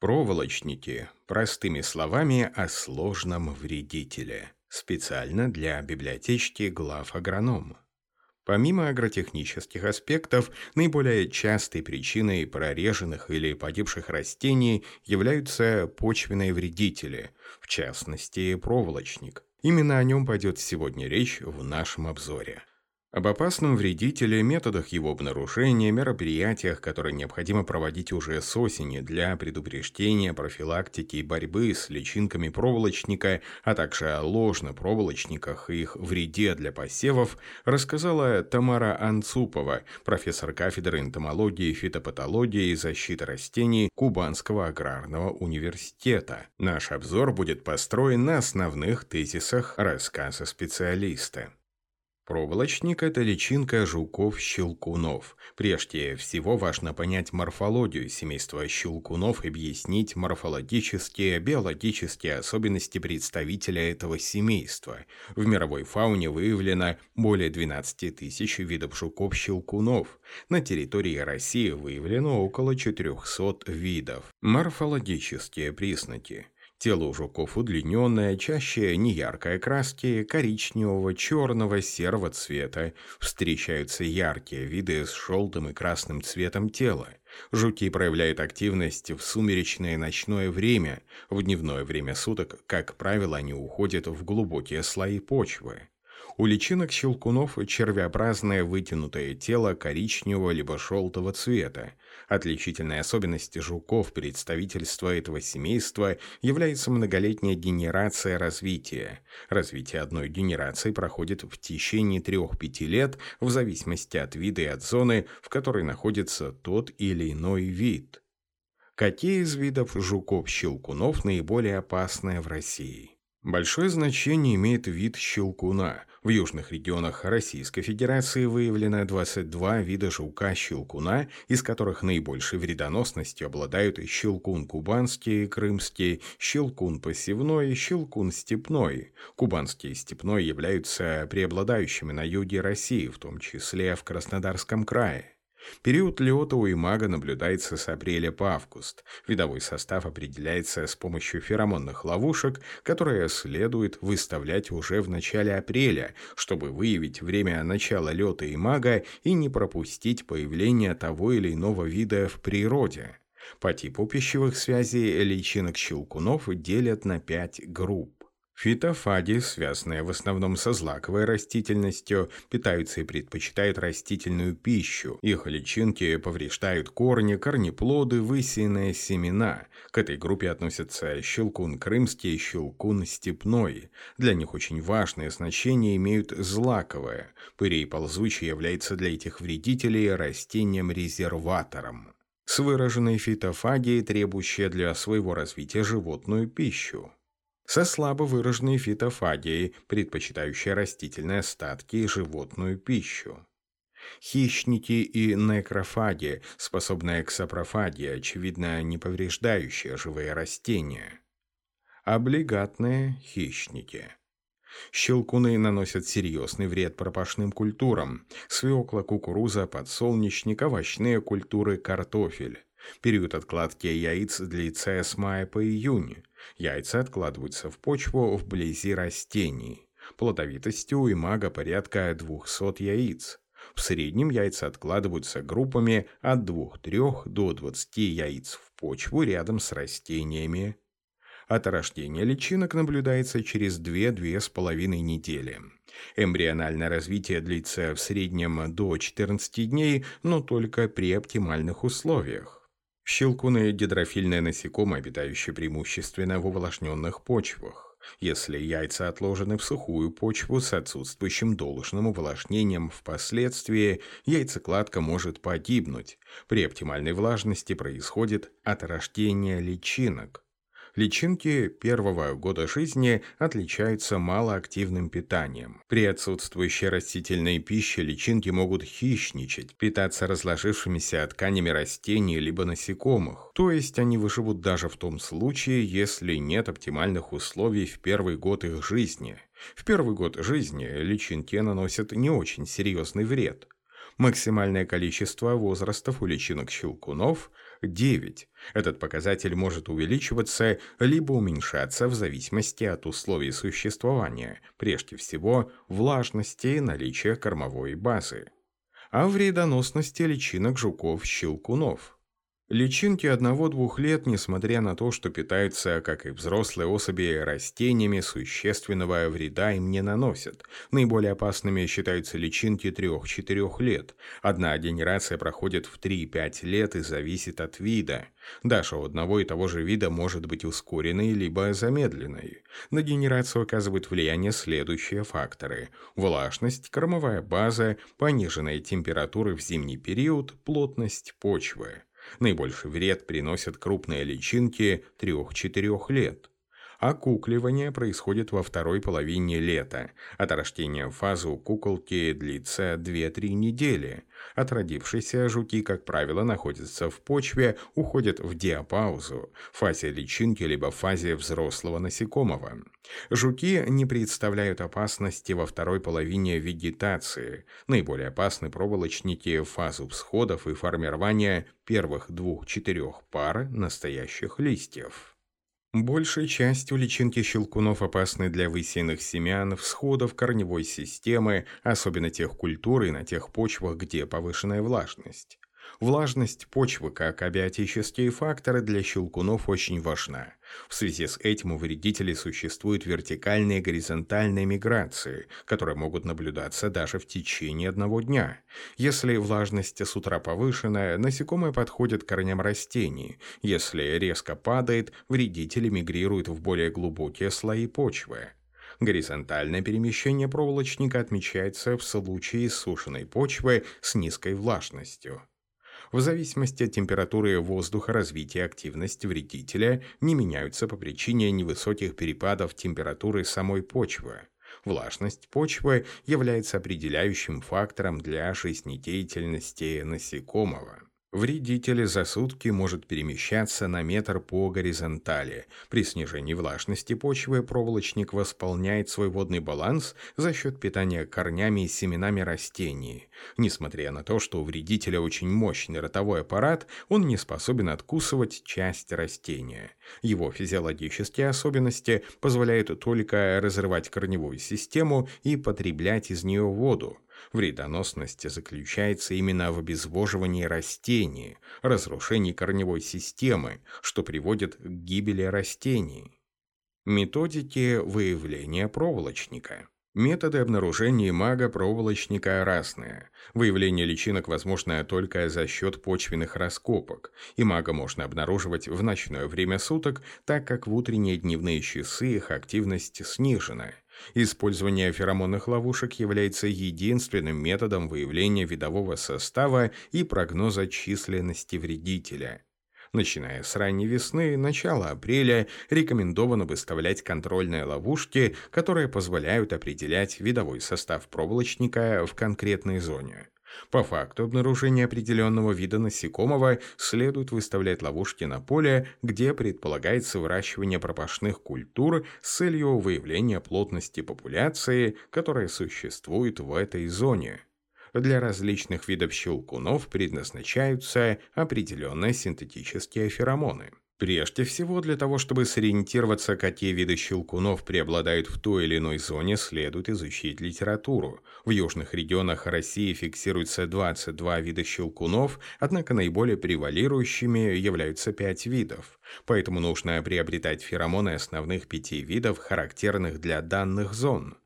Проволочники. Простыми словами о сложном вредителе. Специально для библиотечки глав агроном. Помимо агротехнических аспектов, наиболее частой причиной прореженных или погибших растений являются почвенные вредители, в частности проволочник. Именно о нем пойдет сегодня речь в нашем обзоре. Об опасном вредителе, методах его обнаружения, мероприятиях, которые необходимо проводить уже с осени для предупреждения, профилактики и борьбы с личинками проволочника, а также о ложно-проволочниках и их вреде для посевов, рассказала Тамара Анцупова, профессор кафедры энтомологии, фитопатологии и защиты растений Кубанского аграрного университета. Наш обзор будет построен на основных тезисах рассказа специалиста. Проволочник – это личинка жуков-щелкунов. Прежде всего важно понять морфологию семейства щелкунов и объяснить морфологические, биологические особенности представителя этого семейства. В мировой фауне выявлено более 12 тысяч видов жуков-щелкунов. На территории России выявлено около 400 видов. Морфологические признаки – Тело у жуков удлиненное, чаще неяркой окраски, коричневого, черного, серого цвета. Встречаются яркие виды с желтым и красным цветом тела. Жуки проявляют активность в сумеречное ночное время. В дневное время суток, как правило, они уходят в глубокие слои почвы. У личинок щелкунов червеобразное вытянутое тело коричневого либо желтого цвета. Отличительной особенностью жуков представительства этого семейства является многолетняя генерация развития. Развитие одной генерации проходит в течение 3-5 лет в зависимости от вида и от зоны, в которой находится тот или иной вид. Какие из видов жуков-щелкунов наиболее опасные в России? Большое значение имеет вид щелкуна. В южных регионах Российской Федерации выявлено 22 вида жука-щелкуна, из которых наибольшей вредоносностью обладают щелкун кубанский, крымский, щелкун посевной, щелкун степной. Кубанский и степной являются преобладающими на юге России, в том числе в Краснодарском крае. Период лета у имага наблюдается с апреля по август. Видовой состав определяется с помощью феромонных ловушек, которые следует выставлять уже в начале апреля, чтобы выявить время начала лета имага и не пропустить появление того или иного вида в природе. По типу пищевых связей личинок щелкунов делят на пять групп. Фитофаги, связанные в основном со злаковой растительностью, питаются и предпочитают растительную пищу. Их личинки повреждают корни, корнеплоды, высеянные семена. К этой группе относятся щелкун крымский и щелкун степной. Для них очень важное значение имеют злаковые. Пырей ползучий является для этих вредителей растением-резерватором с выраженной фитофагией, требующей для своего развития животную пищу со слабо выраженной фитофагией, предпочитающей растительные остатки и животную пищу. Хищники и некрофаги, способные к сапрофагии, очевидно, не повреждающие живые растения. Облигатные хищники. Щелкуны наносят серьезный вред пропашным культурам. Свекла, кукуруза, подсолнечник, овощные культуры, картофель. Период откладки яиц длится с мая по июнь. Яйца откладываются в почву вблизи растений. Плодовитость у имага порядка 200 яиц. В среднем яйца откладываются группами от 2-3 до 20 яиц в почву рядом с растениями. От рождения личинок наблюдается через 2-2,5 недели. Эмбриональное развитие длится в среднем до 14 дней, но только при оптимальных условиях. Щелкуны – гидрофильное насекомое, обитающее преимущественно в увлажненных почвах. Если яйца отложены в сухую почву с отсутствующим должным увлажнением впоследствии, яйцекладка может погибнуть. При оптимальной влажности происходит отрождение личинок. Личинки первого года жизни отличаются малоактивным питанием. При отсутствующей растительной пище личинки могут хищничать, питаться разложившимися тканями растений либо насекомых. То есть они выживут даже в том случае, если нет оптимальных условий в первый год их жизни. В первый год жизни личинки наносят не очень серьезный вред. Максимальное количество возрастов у личинок щелкунов 9. Этот показатель может увеличиваться либо уменьшаться в зависимости от условий существования, прежде всего влажности и наличия кормовой базы. А вредоносности личинок жуков-щелкунов – Личинки одного-двух лет, несмотря на то, что питаются, как и взрослые особи, растениями, существенного вреда им не наносят. Наиболее опасными считаются личинки 3-4 лет. Одна генерация проходит в 3-5 лет и зависит от вида. Даже у одного и того же вида может быть ускоренной либо замедленной. На генерацию оказывают влияние следующие факторы. Влажность, кормовая база, пониженная температура в зимний период, плотность почвы. Наибольший вред приносят крупные личинки 3-4 лет. Окукливание происходит во второй половине лета. От рождения фазы у куколки длится 2-3 недели. Отродившиеся жуки, как правило, находятся в почве, уходят в диапаузу, фазе личинки либо фазе взрослого насекомого. Жуки не представляют опасности во второй половине вегетации. Наиболее опасны проволочники в фазу всходов и формирования первых двух-четырех пар настоящих листьев. Большей частью личинки щелкунов опасны для высеянных семян, всходов корневой системы, особенно тех культур и на тех почвах, где повышенная влажность. Влажность почвы как абиотические факторы для щелкунов очень важна. В связи с этим у вредителей существуют вертикальные и горизонтальные миграции, которые могут наблюдаться даже в течение одного дня. Если влажность с утра повышенная, насекомые подходят к корням растений. Если резко падает, вредители мигрируют в более глубокие слои почвы. Горизонтальное перемещение проволочника отмечается в случае сушеной почвы с низкой влажностью. В зависимости от температуры воздуха развитие активности вредителя не меняются по причине невысоких перепадов температуры самой почвы. Влажность почвы является определяющим фактором для жизнедеятельности насекомого. Вредитель за сутки может перемещаться на метр по горизонтали. При снижении влажности почвы проволочник восполняет свой водный баланс за счет питания корнями и семенами растений. Несмотря на то, что у вредителя очень мощный ротовой аппарат, он не способен откусывать часть растения. Его физиологические особенности позволяют только разрывать корневую систему и потреблять из нее воду. Вредоносность заключается именно в обезвоживании растений, разрушении корневой системы, что приводит к гибели растений. Методики выявления проволочника. Методы обнаружения мага-проволочника разные. Выявление личинок возможно только за счет почвенных раскопок, и мага можно обнаруживать в ночное время суток, так как в утренние дневные часы их активность снижена – Использование феромонных ловушек является единственным методом выявления видового состава и прогноза численности вредителя. Начиная с ранней весны, начала апреля, рекомендовано выставлять контрольные ловушки, которые позволяют определять видовой состав проволочника в конкретной зоне. По факту обнаружения определенного вида насекомого следует выставлять ловушки на поле, где предполагается выращивание пропашных культур с целью выявления плотности популяции, которая существует в этой зоне. Для различных видов щелкунов предназначаются определенные синтетические феромоны. Прежде всего, для того, чтобы сориентироваться, какие виды щелкунов преобладают в той или иной зоне, следует изучить литературу. В южных регионах России фиксируется 22 вида щелкунов, однако наиболее превалирующими являются 5 видов. Поэтому нужно приобретать феромоны основных пяти видов, характерных для данных зон.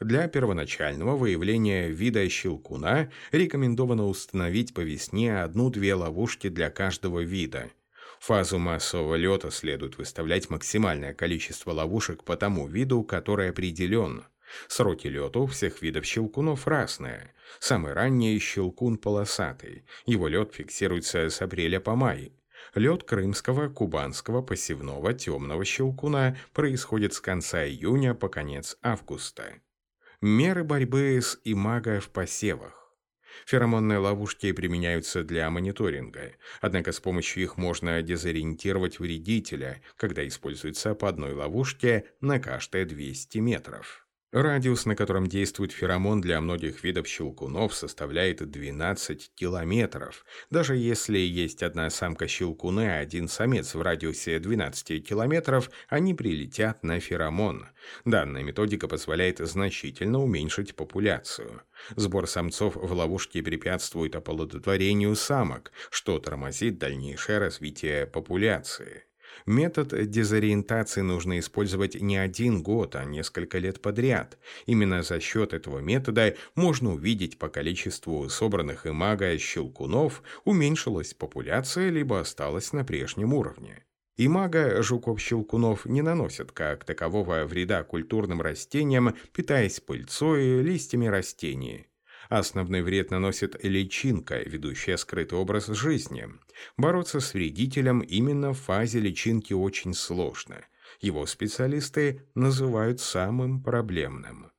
Для первоначального выявления вида щелкуна рекомендовано установить по весне одну-две ловушки для каждого вида – фазу массового лета следует выставлять максимальное количество ловушек по тому виду, который определен. Сроки лета у всех видов щелкунов разные. Самый ранний – щелкун полосатый. Его лед фиксируется с апреля по май. Лед крымского, кубанского, посевного, темного щелкуна происходит с конца июня по конец августа. Меры борьбы с имаго в посевах. Феромонные ловушки применяются для мониторинга, однако с помощью их можно дезориентировать вредителя, когда используется по одной ловушке на каждые 200 метров. Радиус, на котором действует феромон для многих видов щелкунов, составляет 12 километров. Даже если есть одна самка щелкуна и один самец в радиусе 12 километров, они прилетят на феромон. Данная методика позволяет значительно уменьшить популяцию. Сбор самцов в ловушке препятствует оплодотворению самок, что тормозит дальнейшее развитие популяции. Метод дезориентации нужно использовать не один год, а несколько лет подряд. Именно за счет этого метода можно увидеть по количеству собранных имага щелкунов, уменьшилась популяция, либо осталась на прежнем уровне. Имага жуков-щелкунов не наносят как такового вреда культурным растениям, питаясь пыльцой и листьями растений. Основной вред наносит личинка, ведущая скрытый образ жизни. Бороться с вредителем именно в фазе личинки очень сложно. Его специалисты называют самым проблемным.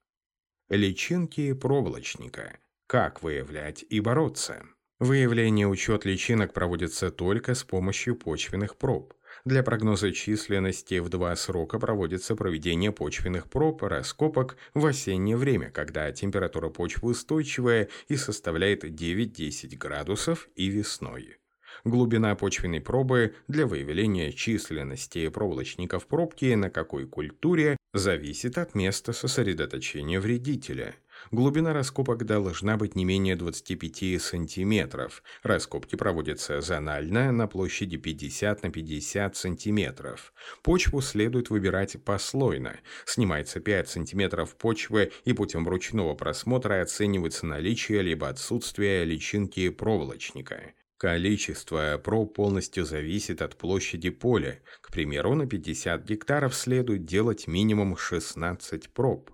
Личинки проволочника. Как выявлять и бороться? Выявление учет личинок проводится только с помощью почвенных проб. Для прогноза численности в два срока проводится проведение почвенных проб, раскопок в осеннее время, когда температура почвы устойчивая и составляет 9-10 градусов и весной. Глубина почвенной пробы для выявления численности проволочников пробки на какой культуре зависит от места сосредоточения вредителя. Глубина раскопок должна быть не менее 25 сантиметров. Раскопки проводятся зонально на площади 50 на 50 сантиметров. Почву следует выбирать послойно. Снимается 5 сантиметров почвы и путем ручного просмотра оценивается наличие либо отсутствие личинки проволочника. Количество проб полностью зависит от площади поля. К примеру, на 50 гектаров следует делать минимум 16 проб.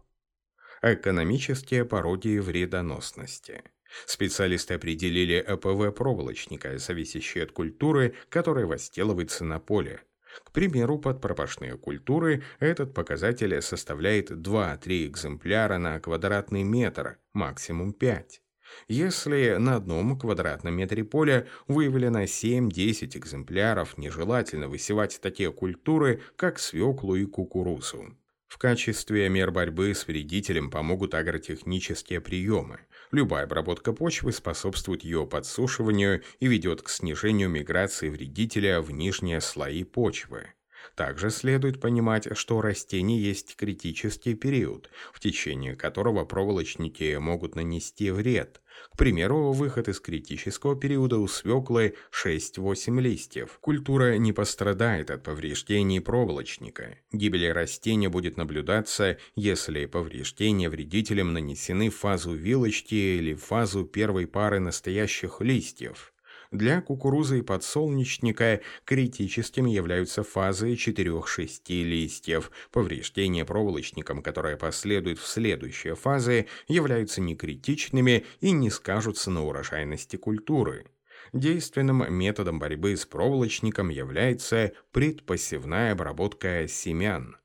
Экономические пародии вредоносности. Специалисты определили ЭПВ проволочника, зависящие от культуры, которая возделывается на поле. К примеру, под пропашные культуры этот показатель составляет 2-3 экземпляра на квадратный метр, максимум 5. Если на одном квадратном метре поля выявлено 7-10 экземпляров, нежелательно высевать такие культуры, как свеклу и кукурузу. В качестве мер борьбы с вредителем помогут агротехнические приемы. Любая обработка почвы способствует ее подсушиванию и ведет к снижению миграции вредителя в нижние слои почвы. Также следует понимать, что у растений есть критический период, в течение которого проволочники могут нанести вред. К примеру, выход из критического периода у свеклы 6-8 листьев. Культура не пострадает от повреждений проволочника. Гибель растения будет наблюдаться, если повреждения вредителем нанесены в фазу вилочки или в фазу первой пары настоящих листьев. Для кукурузы и подсолнечника критическими являются фазы 4-6 листьев. Повреждения проволочником, которые последуют в следующие фазы, являются некритичными и не скажутся на урожайности культуры. Действенным методом борьбы с проволочником является предпосевная обработка семян.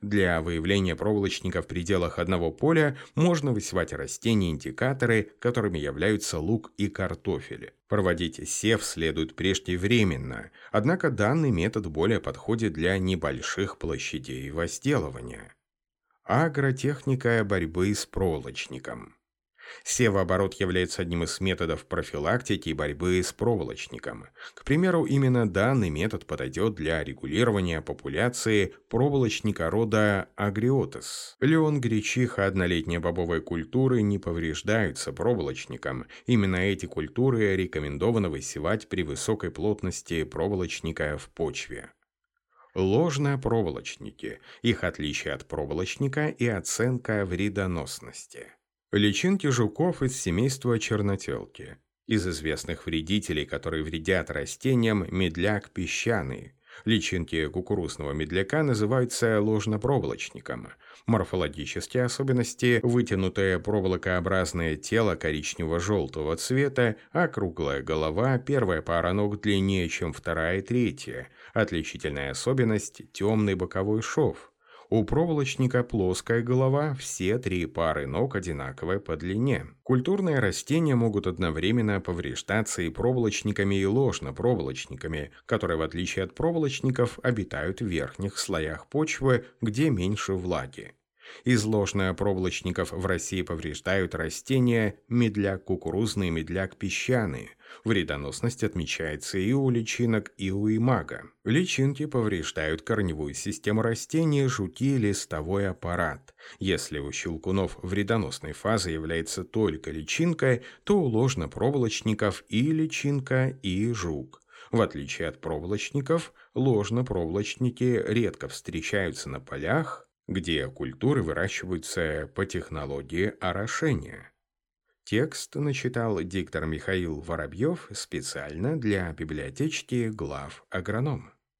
Для выявления проволочника в пределах одного поля можно высевать растения-индикаторы, которыми являются лук и картофель. Проводить сев следует преждевременно, однако данный метод более подходит для небольших площадей возделывания. Агротехника борьбы с проволочником. Севооборот является одним из методов профилактики и борьбы с проволочником. К примеру, именно данный метод подойдет для регулирования популяции проволочника рода агриотес. Леон, гречиха, однолетние бобовые культуры не повреждаются проволочником. Именно эти культуры рекомендовано высевать при высокой плотности проволочника в почве. Ложные проволочники, их отличие от проволочника и оценка вредоносности. Личинки жуков из семейства чернотелки. Из известных вредителей, которые вредят растениям, медляк песчаный. Личинки кукурузного медляка называются ложнопроволочником. Морфологические особенности – вытянутое проволокообразное тело коричнево-желтого цвета, округлая голова, первая пара ног длиннее, чем вторая и третья. Отличительная особенность – темный боковой шов. У проволочника плоская голова, все три пары ног одинаковые по длине. Культурные растения могут одновременно повреждаться и проволочниками, и ложно-проволочниками, которые, в отличие от проволочников, обитают в верхних слоях почвы, где меньше влаги. Из ложнопроволочников в России повреждают растения медляк кукурузный, медляк песчаный. Вредоносность отмечается и у личинок, и у имага. Личинки повреждают корневую систему растения, жуки, листовой аппарат. Если у щелкунов вредоносной фазой является только личинка, то у ложнопроволочников и личинка, и жук. В отличие от проволочников, ложнопроволочники редко встречаются на полях, где культуры выращиваются по технологии орошения. Текст начитал диктор Михаил Воробьев специально для библиотечки глав агроном.